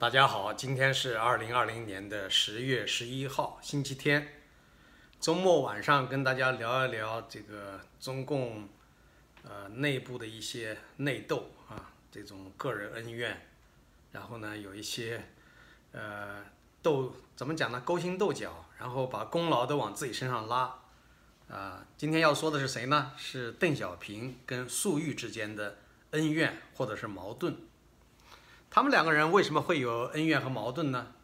大家好，今天是二零二零年的十月十一号，星期天。周末晚上跟大家聊一聊这个中共呃内部的一些内斗啊，这种个人恩怨，然后呢有一些呃斗怎么讲呢？勾心斗角，然后把功劳都往自己身上拉。啊，今天要说的是谁呢？是邓小平跟粟裕之间的恩怨或者是矛盾。他们两个人为什么会有恩怨和矛盾呢？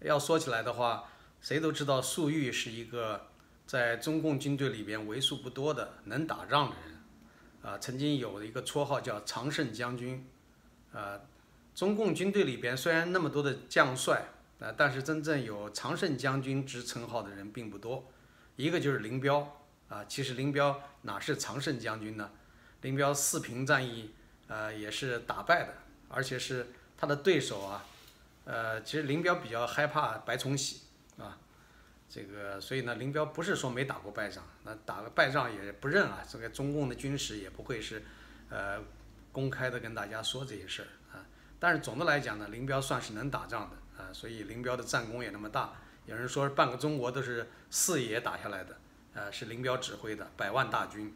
要说起来的话，谁都知道粟裕是一个在中共军队里边为数不多的能打仗的人，啊，曾经有一个绰号叫常胜将军，啊，中共军队里边虽然那么多的将帅，啊，但是真正有常胜将军之称号的人并不多。一个就是林彪，啊，其实林彪哪是常胜将军呢？林彪四平战役，呃，也是打败的，而且是。他的对手啊，呃，其实林彪比较害怕白崇禧啊，这个所以呢，林彪不是说没打过败仗，那打个败仗也不认啊。这个中共的军史也不会是，呃，公开的跟大家说这些事儿啊。但是总的来讲呢，林彪算是能打仗的啊，所以林彪的战功也那么大。有人说半个中国都是四爷打下来的，呃，是林彪指挥的百万大军，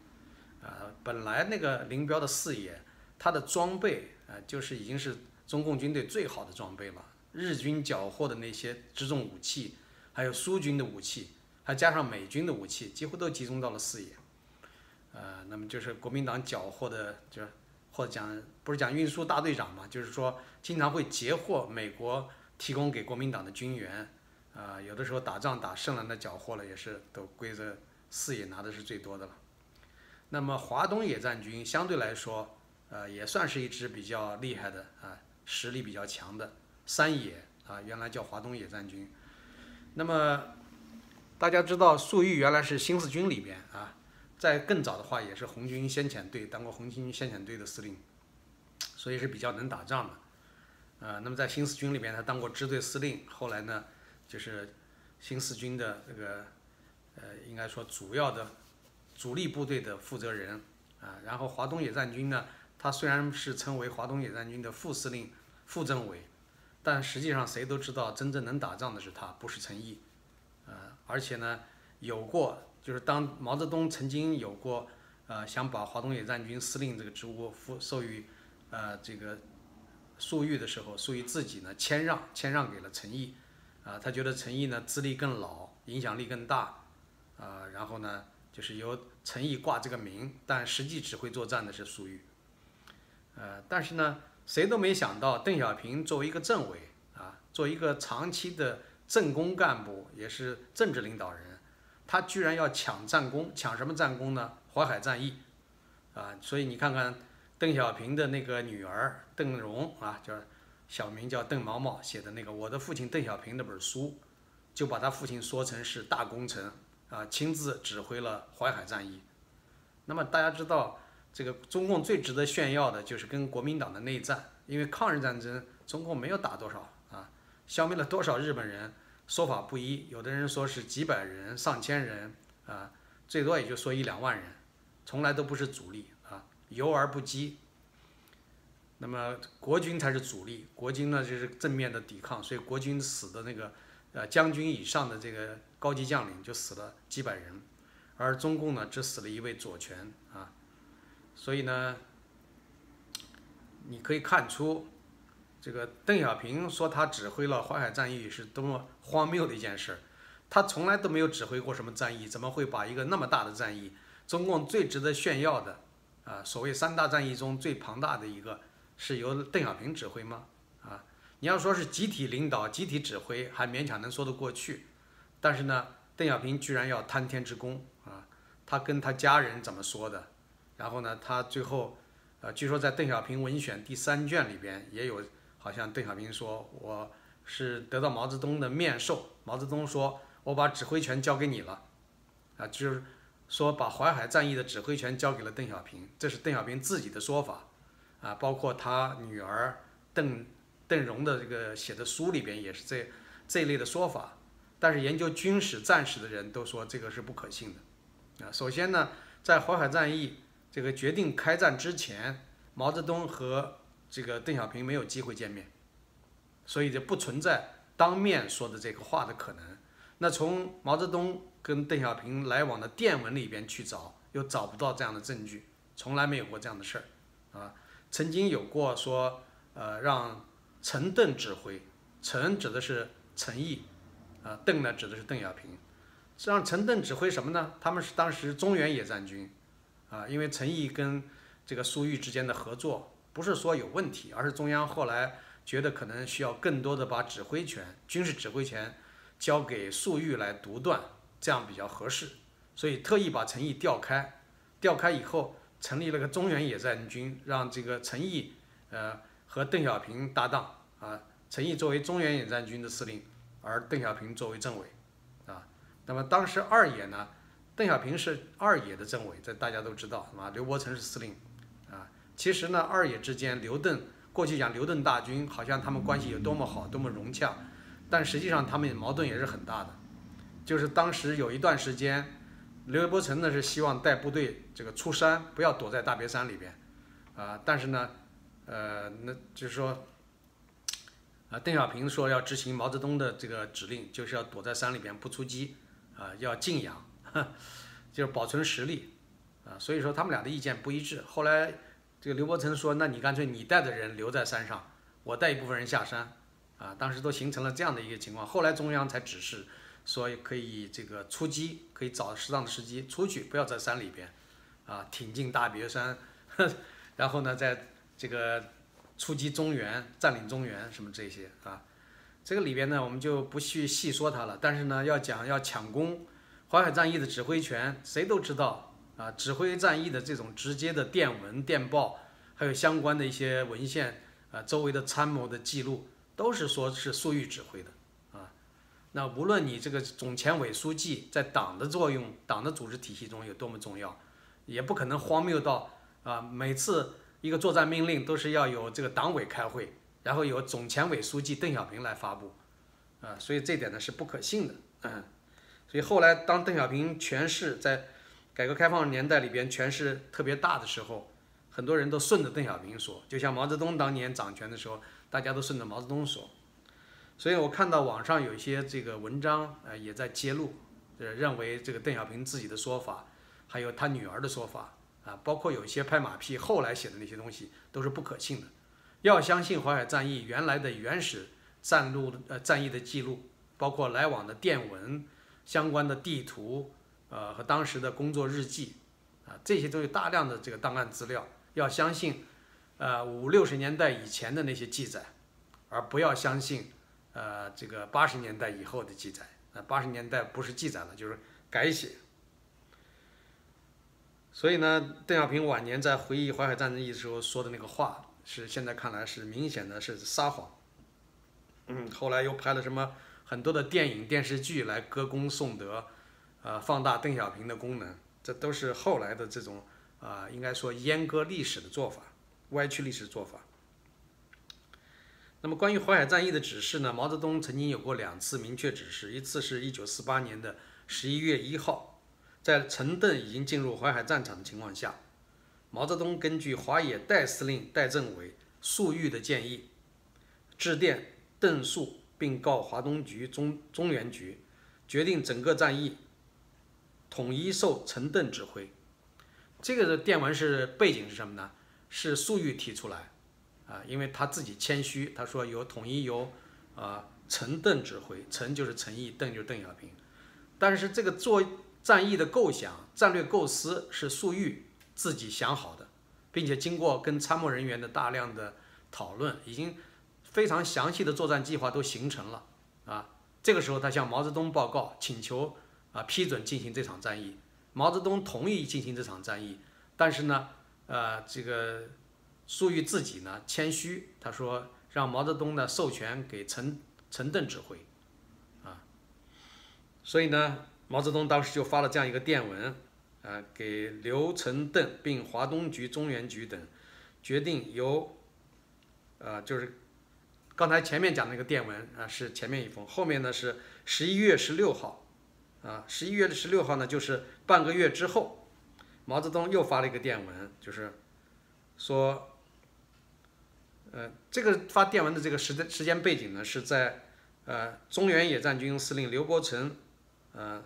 啊，本来那个林彪的四爷他的装备啊，就是已经是。中共军队最好的装备了，日军缴获的那些辎重武器，还有苏军的武器，还加上美军的武器，几乎都集中到了四野。呃，那么就是国民党缴获的，就是或者讲不是讲运输大队长嘛，就是说经常会截获美国提供给国民党的军援，啊，有的时候打仗打胜了，那缴获了也是都归着四野拿的是最多的了。那么华东野战军相对来说，呃，也算是一支比较厉害的啊。实力比较强的三野啊，原来叫华东野战军。那么大家知道粟裕原来是新四军里边啊，在更早的话也是红军先遣队当过红军先遣队的司令，所以是比较能打仗的。呃，那么在新四军里边他当过支队司令，后来呢就是新四军的这个呃应该说主要的主力部队的负责人啊，然后华东野战军呢。他虽然是称为华东野战军的副司令、副政委，但实际上谁都知道，真正能打仗的是他，不是陈毅。呃，而且呢，有过就是当毛泽东曾经有过呃想把华东野战军司令这个职务赋授予呃这个粟裕的时候，粟裕自己呢谦让，谦让给了陈毅。啊，他觉得陈毅呢资历更老，影响力更大。啊，然后呢就是由陈毅挂这个名，但实际指挥作战的是粟裕。呃，但是呢，谁都没想到，邓小平作为一个政委啊，作为一个长期的政工干部，也是政治领导人，他居然要抢战功，抢什么战功呢？淮海战役，啊，所以你看看邓小平的那个女儿邓蓉啊，叫小名叫邓毛毛写的那个《我的父亲邓小平》那本书，就把他父亲说成是大功臣啊，亲自指挥了淮海战役。那么大家知道。这个中共最值得炫耀的就是跟国民党的内战，因为抗日战争中共没有打多少啊，消灭了多少日本人，说法不一，有的人说是几百人、上千人啊，最多也就说一两万人，从来都不是主力啊，游而不击。那么国军才是主力，国军呢就是正面的抵抗，所以国军死的那个呃将军以上的这个高级将领就死了几百人，而中共呢只死了一位左权啊。所以呢，你可以看出，这个邓小平说他指挥了淮海战役是多么荒谬的一件事。他从来都没有指挥过什么战役，怎么会把一个那么大的战役，中共最值得炫耀的啊，所谓三大战役中最庞大的一个，是由邓小平指挥吗？啊，你要说是集体领导、集体指挥，还勉强能说得过去。但是呢，邓小平居然要贪天之功啊，他跟他家人怎么说的？然后呢，他最后，呃，据说在邓小平文选第三卷里边也有，好像邓小平说我是得到毛泽东的面授，毛泽东说我把指挥权交给你了，啊，就是说把淮海战役的指挥权交给了邓小平，这是邓小平自己的说法，啊，包括他女儿邓邓荣的这个写的书里边也是这这一类的说法，但是研究军史战史的人都说这个是不可信的，啊，首先呢，在淮海战役。这个决定开战之前，毛泽东和这个邓小平没有机会见面，所以就不存在当面说的这个话的可能。那从毛泽东跟邓小平来往的电文里边去找，又找不到这样的证据，从来没有过这样的事儿，啊，曾经有过说，呃，让陈邓指挥，陈指的是陈毅，啊，邓呢指的是邓小平，让陈邓指挥什么呢？他们是当时中原野战军，啊，因为陈毅跟这个粟裕之间的合作不是说有问题，而是中央后来觉得可能需要更多的把指挥权、军事指挥权。交给粟裕来独断，这样比较合适，所以特意把陈毅调开，调开以后成立了个中原野战军，让这个陈毅呃和邓小平搭档啊，陈毅作为中原野战军的司令，而邓小平作为政委啊。那么当时二野呢，邓小平是二野的政委，这大家都知道是吧？刘伯承是司令啊。其实呢，二野之间，刘邓过去讲刘邓大军，好像他们关系有多么好，多么融洽。但实际上，他们矛盾也是很大的。就是当时有一段时间，刘伯承呢是希望带部队这个出山，不要躲在大别山里边，啊，但是呢，呃，那就是说，啊，邓小平说要执行毛泽东的这个指令，就是要躲在山里边不出击，啊，要静养，就是保存实力，啊，所以说他们俩的意见不一致。后来这个刘伯承说，那你干脆你带着人留在山上，我带一部分人下山。啊，当时都形成了这样的一个情况，后来中央才指示说可以这个出击，可以找适当的时机出去，不要在山里边，啊，挺进大别山，然后呢，在这个出击中原，占领中原什么这些啊，这个里边呢，我们就不去细说它了。但是呢，要讲要抢攻淮海战役的指挥权，谁都知道啊，指挥战役的这种直接的电文、电报，还有相关的一些文献啊，周围的参谋的记录。都是说是粟裕指挥的，啊，那无论你这个总前委书记在党的作用、党的组织体系中有多么重要，也不可能荒谬到啊，每次一个作战命令都是要有这个党委开会，然后由总前委书记邓小平来发布，啊，所以这点呢是不可信的，嗯，所以后来当邓小平权势在改革开放年代里边权势特别大的时候，很多人都顺着邓小平说，就像毛泽东当年掌权的时候。大家都顺着毛泽东说，所以我看到网上有一些这个文章，呃，也在揭露，呃，认为这个邓小平自己的说法，还有他女儿的说法，啊，包括有一些拍马屁，后来写的那些东西都是不可信的。要相信淮海战役原来的原始战路，呃，战役的记录，包括来往的电文、相关的地图，呃，和当时的工作日记，啊，这些都有大量的这个档案资料，要相信。呃，五六十年代以前的那些记载，而不要相信，呃，这个八十年代以后的记载。啊，八十年代不是记载了，就是改写。所以呢，邓小平晚年在回忆淮海战争的时候说的那个话，是现在看来是明显的是撒谎。嗯，后来又拍了什么很多的电影电视剧来歌功颂德，呃，放大邓小平的功能，这都是后来的这种啊，应该说阉割历史的做法。歪曲历史做法。那么，关于淮海战役的指示呢？毛泽东曾经有过两次明确指示，一次是一九四八年的十一月一号，在陈邓已经进入淮海战场的情况下，毛泽东根据华野代司令代政委粟裕的建议，致电邓粟，并告华东局、中中原局，决定整个战役统一受陈邓指挥。这个的电文是背景是什么呢？是粟裕提出来，啊，因为他自己谦虚，他说由统一由啊陈邓指挥，陈就是陈毅，邓就是邓小平。但是这个做战役的构想、战略构思是粟裕自己想好的，并且经过跟参谋人员的大量的讨论，已经非常详细的作战计划都形成了啊。这个时候他向毛泽东报告，请求啊批准进行这场战役。毛泽东同意进行这场战役，但是呢。呃，这个粟裕自己呢谦虚，他说让毛泽东呢授权给陈陈邓指挥，啊，所以呢，毛泽东当时就发了这样一个电文，啊，给刘、陈、邓并华东局、中原局等，决定由，呃，就是刚才前面讲那个电文啊，是前面一封，后面呢是十一月十六号，啊，十一月的十六号呢就是半个月之后。毛泽东又发了一个电文，就是说，呃，这个发电文的这个时间时间背景呢，是在呃中原野战军司令刘伯承，呃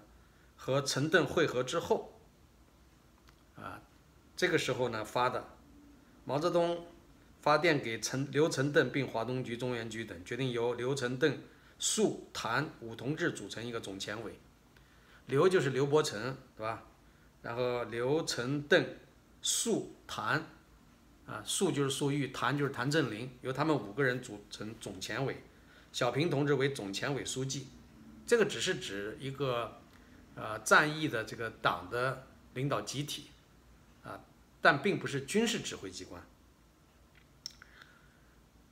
和陈邓会合之后，啊，这个时候呢发的，毛泽东发电给陈刘陈邓并华东局、中原局等，决定由刘陈邓、粟谭五同志组成一个总前委，刘就是刘伯承，对吧？然后刘陈邓、粟谭。啊，粟就是粟裕，谭就是谭震林，由他们五个人组成总前委，小平同志为总前委书记。这个只是指一个呃战役的这个党的领导集体啊，但并不是军事指挥机关。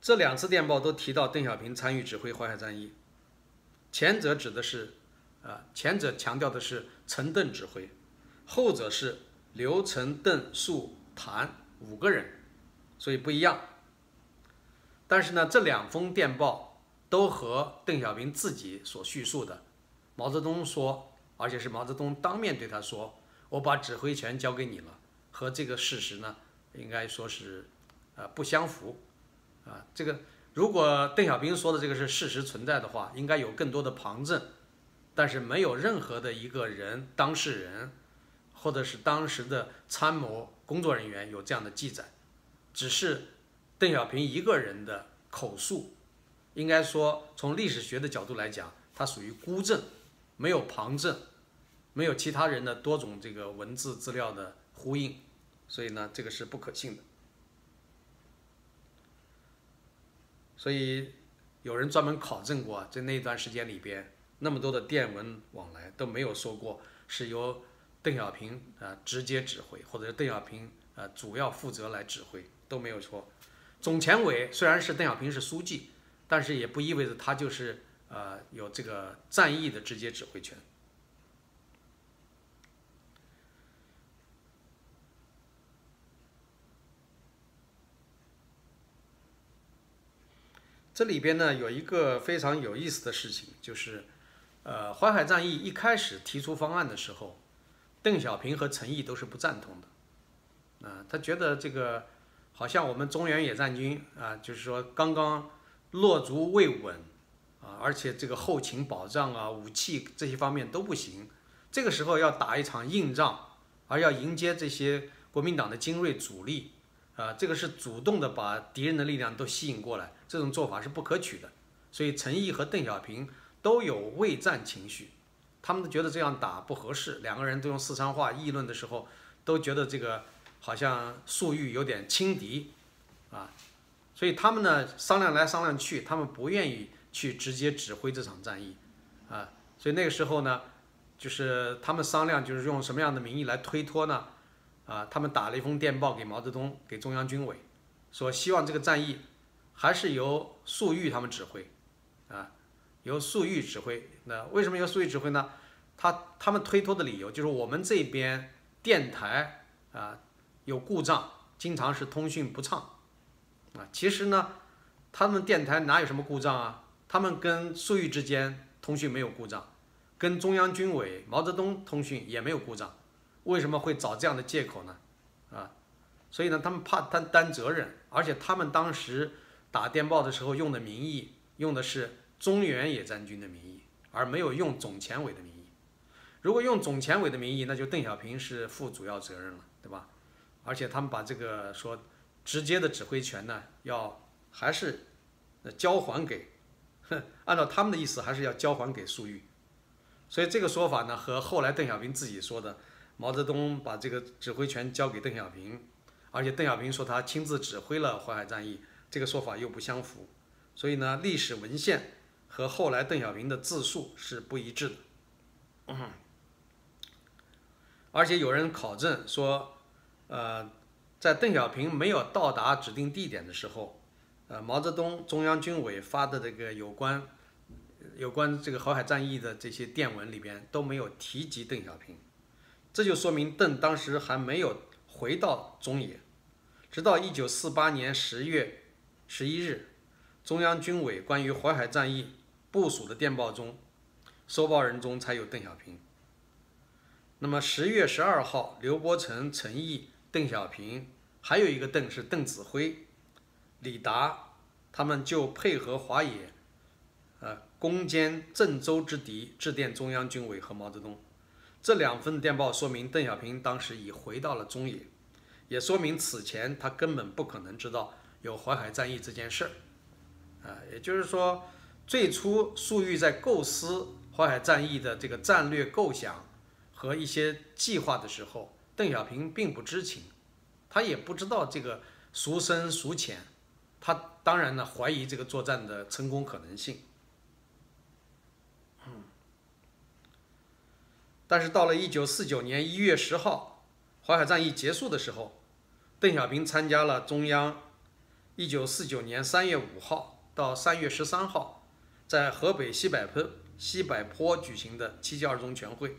这两次电报都提到邓小平参与指挥淮海战役，前者指的是啊，前者强调的是陈邓指挥，后者是刘陈邓粟谭五个人。所以不一样，但是呢，这两封电报都和邓小平自己所叙述的，毛泽东说，而且是毛泽东当面对他说，我把指挥权交给你了，和这个事实呢，应该说是，呃，不相符，啊，这个如果邓小平说的这个是事实存在的话，应该有更多的旁证，但是没有任何的一个人当事人，或者是当时的参谋工作人员有这样的记载。只是邓小平一个人的口述，应该说从历史学的角度来讲，它属于孤证，没有旁证，没有其他人的多种这个文字资料的呼应，所以呢，这个是不可信的。所以有人专门考证过，在那段时间里边，那么多的电文往来都没有说过是由邓小平啊直接指挥，或者是邓小平啊主要负责来指挥。都没有错。总前委虽然是邓小平是书记，但是也不意味着他就是呃有这个战役的直接指挥权。这里边呢有一个非常有意思的事情，就是呃淮海战役一开始提出方案的时候，邓小平和陈毅都是不赞同的，啊，他觉得这个。好像我们中原野战军啊，就是说刚刚落足未稳啊，而且这个后勤保障啊、武器这些方面都不行。这个时候要打一场硬仗，而要迎接这些国民党的精锐主力啊，这个是主动的把敌人的力量都吸引过来，这种做法是不可取的。所以陈毅和邓小平都有畏战情绪，他们都觉得这样打不合适。两个人都用四川话议论的时候，都觉得这个。好像粟裕有点轻敌，啊，所以他们呢商量来商量去，他们不愿意去直接指挥这场战役，啊，所以那个时候呢，就是他们商量就是用什么样的名义来推脱呢？啊，他们打了一封电报给毛泽东，给中央军委，说希望这个战役还是由粟裕他们指挥，啊，由粟裕指挥。那为什么由粟裕指挥呢？他他们推脱的理由就是我们这边电台啊。有故障，经常是通讯不畅，啊，其实呢，他们电台哪有什么故障啊？他们跟粟裕之间通讯没有故障，跟中央军委毛泽东通讯也没有故障，为什么会找这样的借口呢？啊，所以呢，他们怕担担责任，而且他们当时打电报的时候用的名义用的是中原野战军的名义，而没有用总前委的名义。如果用总前委的名义，那就邓小平是负主要责任了，对吧？而且他们把这个说直接的指挥权呢，要还是交还给，按照他们的意思，还是要交还给粟裕。所以这个说法呢，和后来邓小平自己说的毛泽东把这个指挥权交给邓小平，而且邓小平说他亲自指挥了淮海战役，这个说法又不相符。所以呢，历史文献和后来邓小平的自述是不一致的。而且有人考证说。呃，在邓小平没有到达指定地点的时候，呃，毛泽东中央军委发的这个有关有关这个淮海战役的这些电文里边都没有提及邓小平，这就说明邓当时还没有回到中野，直到一九四八年十月十一日，中央军委关于淮海战役部署的电报中，收报人中才有邓小平。那么十月十二号，刘伯承、陈毅。邓小平，还有一个邓是邓子恢、李达、他们就配合华野，呃，攻坚郑州之敌，致电中央军委和毛泽东。这两份电报说明邓小平当时已回到了中野，也说明此前他根本不可能知道有淮海战役这件事儿。啊，也就是说，最初粟裕在构思淮海战役的这个战略构想和一些计划的时候，邓小平并不知情，他也不知道这个孰深孰浅，他当然呢怀疑这个作战的成功可能性。但是到了一九四九年一月十号，淮海战役结束的时候，邓小平参加了中央一九四九年三月五号到三月十三号在河北西柏坡西柏坡举行的七届二中全会。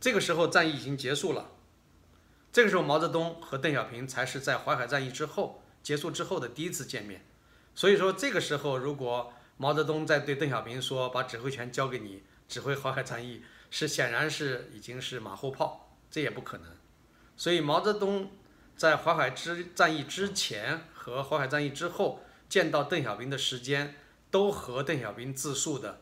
这个时候战役已经结束了，这个时候毛泽东和邓小平才是在淮海战役之后结束之后的第一次见面。所以说这个时候如果毛泽东在对邓小平说把指挥权交给你指挥淮海战役。是显然是已经是马后炮，这也不可能。所以毛泽东在淮海之战役之前和淮海战役之后见到邓小平的时间，都和邓小平自述的，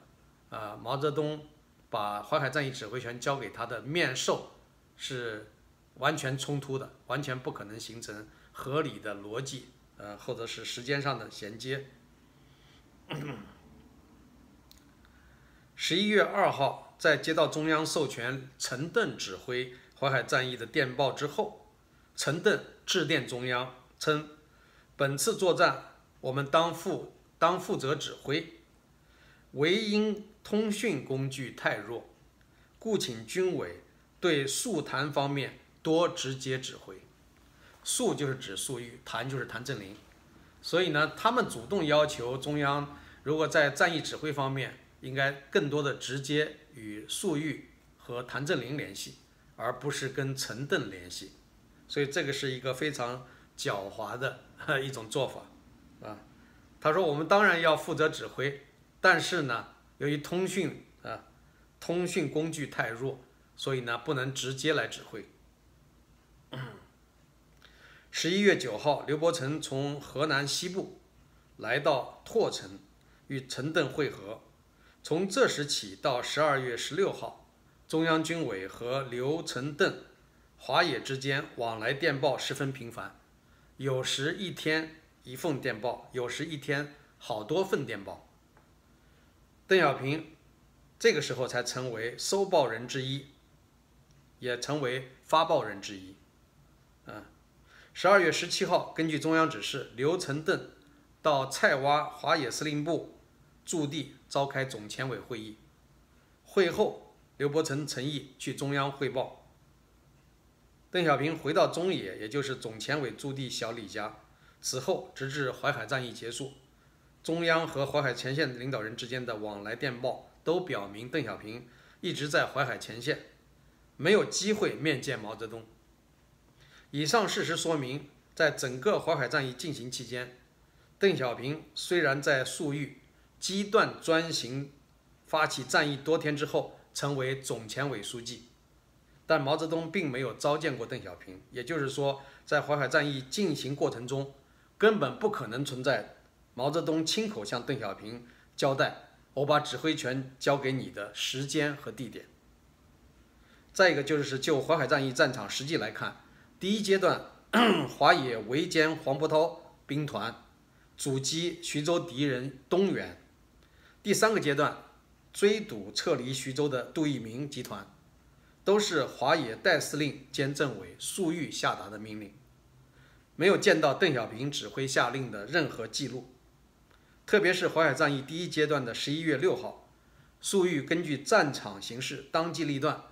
啊，毛泽东把淮海战役指挥权交给他的面授是完全冲突的，完全不可能形成合理的逻辑，呃，或者是时间上的衔接。十一月二号。在接到中央授权陈邓指挥淮海战役的电报之后，陈邓致电中央称：“本次作战我们当负当负责指挥，唯因通讯工具太弱，故请军委对肃谭方面多直接指挥。速就是指粟裕，谭就是谭震林。所以呢，他们主动要求中央，如果在战役指挥方面，应该更多的直接。”与粟裕和谭震林联系，而不是跟陈邓联系，所以这个是一个非常狡猾的一种做法，啊，他说我们当然要负责指挥，但是呢，由于通讯啊，通讯工具太弱，所以呢不能直接来指挥。十一月九号，刘伯承从河南西部来到拓城，与陈邓会合。从这时起到十二月十六号，中央军委和刘、陈、邓、华野之间往来电报十分频繁，有时一天一份电报，有时一天好多份电报。邓小平这个时候才成为收报人之一，也成为发报人之一。嗯，十二月十七号，根据中央指示，刘、陈、邓到菜洼华野司令部。驻地召开总前委会议，会后，刘伯承陈毅去中央汇报。邓小平回到中野，也就是总前委驻地小李家。此后，直至淮海战役结束，中央和淮海前线领导人之间的往来电报都表明，邓小平一直在淮海前线，没有机会面见毛泽东。以上事实说明，在整个淮海战役进行期间，邓小平虽然在粟裕。机断专行，发起战役多天之后，成为总前委书记，但毛泽东并没有召见过邓小平。也就是说，在淮海战役进行过程中，根本不可能存在毛泽东亲口向邓小平交代“我把指挥权交给你”的时间和地点。再一个就是就淮海战役战场实际来看，第一阶段，华野围歼黄伯韬兵团，阻击徐州敌人东援。第三个阶段，追堵撤离徐州的杜聿明集团，都是华野代司令兼政委粟裕下达的命令，没有见到邓小平指挥下令的任何记录。特别是淮海战役第一阶段的十一月六号，粟裕根据战场形势当机立断，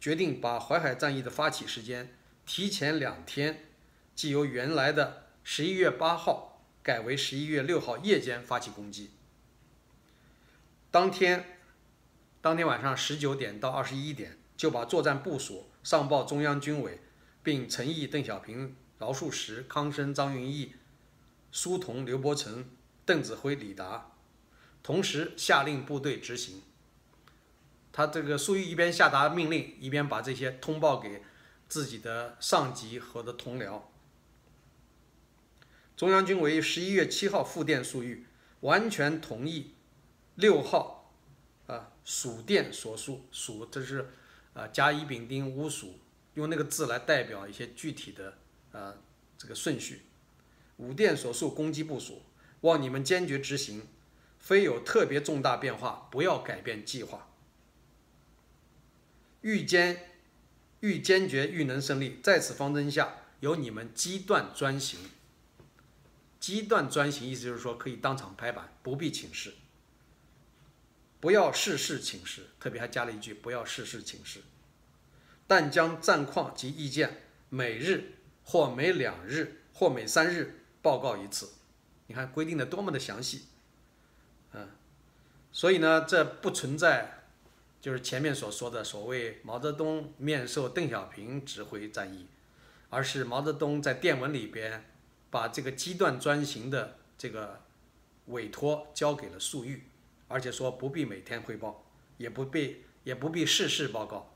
决定把淮海战役的发起时间提前两天，即由原来的十一月八号改为十一月六号夜间发起攻击。当天，当天晚上十九点到二十一点，就把作战部署上报中央军委，并陈毅、邓小平、饶漱石、康生、张云逸、苏童、刘伯承、邓子恢、李达，同时下令部队执行。他这个粟裕一边下达命令，一边把这些通报给自己的上级和的同僚。中央军委十一月七号复电粟裕，完全同意六号啊蜀电所述，蜀这是啊甲乙丙丁戊属，用那个字来代表一些具体的啊这个顺序。五电所述攻击部署，望你们坚决执行，非有特别重大变化，不要改变计划。愈坚愈坚决愈能胜利，在此方针下，由你们机断专行。机断专行，意思就是说可以当场拍板，不必请示，不要事事请示，特别还加了一句不要事事请示，但将战况及意见每日或每两日或每三日报告一次。你看规定的多么的详细，嗯，所以呢，这不存在就是前面所说的所谓毛泽东面授邓小平指挥战役，而是毛泽东在电文里边。把这个机断专行的这个委托交给了粟裕，而且说不必每天汇报，也不必也不必事事报告，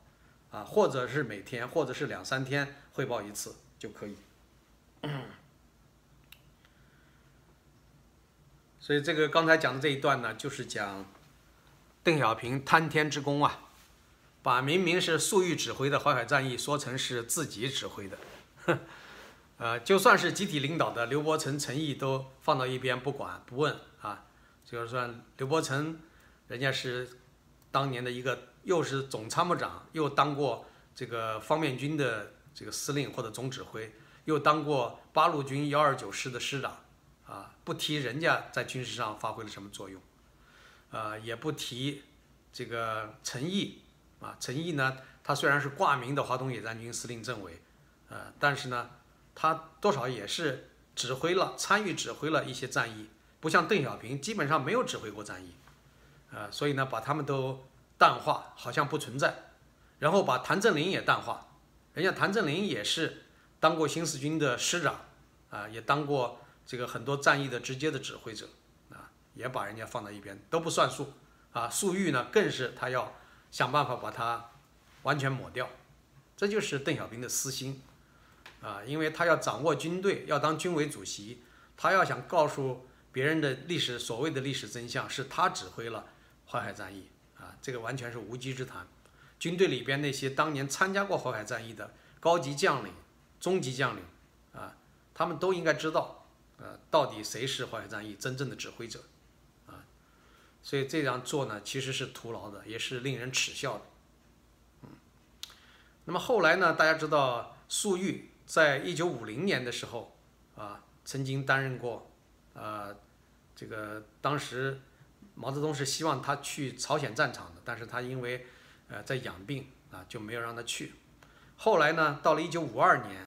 啊，或者是每天，或者是两三天汇报一次就可以。所以这个刚才讲的这一段呢，就是讲邓小平贪天之功啊，把明明是粟裕指挥的淮海战役说成是自己指挥的。呃，就算是集体领导的刘伯承、陈毅都放到一边不管不问，就是说刘伯承，人家是当年的一个又是总参谋长，又当过这个方面军的这个司令或者总指挥，又当过八路军幺二九师的师长，啊，不提人家在军事上发挥了什么作用，呃，也不提这个陈毅啊，陈毅呢，他虽然是挂名的华东野战军司令政委，呃，但是呢。他多少也是指挥了、参与指挥了一些战役，不像邓小平基本上没有指挥过战役，呃，所以呢，把他们都淡化，好像不存在。然后把谭震林也淡化，人家谭震林也是当过新四军的师长，啊，也当过这个很多战役的直接的指挥者，啊，也把人家放到一边都不算数，啊，粟裕呢更是他要想办法把他完全抹掉，这就是邓小平的私心。啊，因为他要掌握军队，要当军委主席，他要想告诉别人的历史所谓的历史真相，是他指挥了淮海战役啊，这个完全是无稽之谈。军队里边那些当年参加过淮海战役的高级将领、中级将领啊，他们都应该知道，呃，到底谁是淮海战役真正的指挥者啊？所以这样做呢，其实是徒劳的，也是令人耻笑的。嗯，那么后来呢，大家知道粟裕。在一九五零年的时候，啊，曾经担任过，呃，这个当时毛泽东是希望他去朝鲜战场的，但是他因为呃在养病啊，就没有让他去。后来呢，到了一九五二年，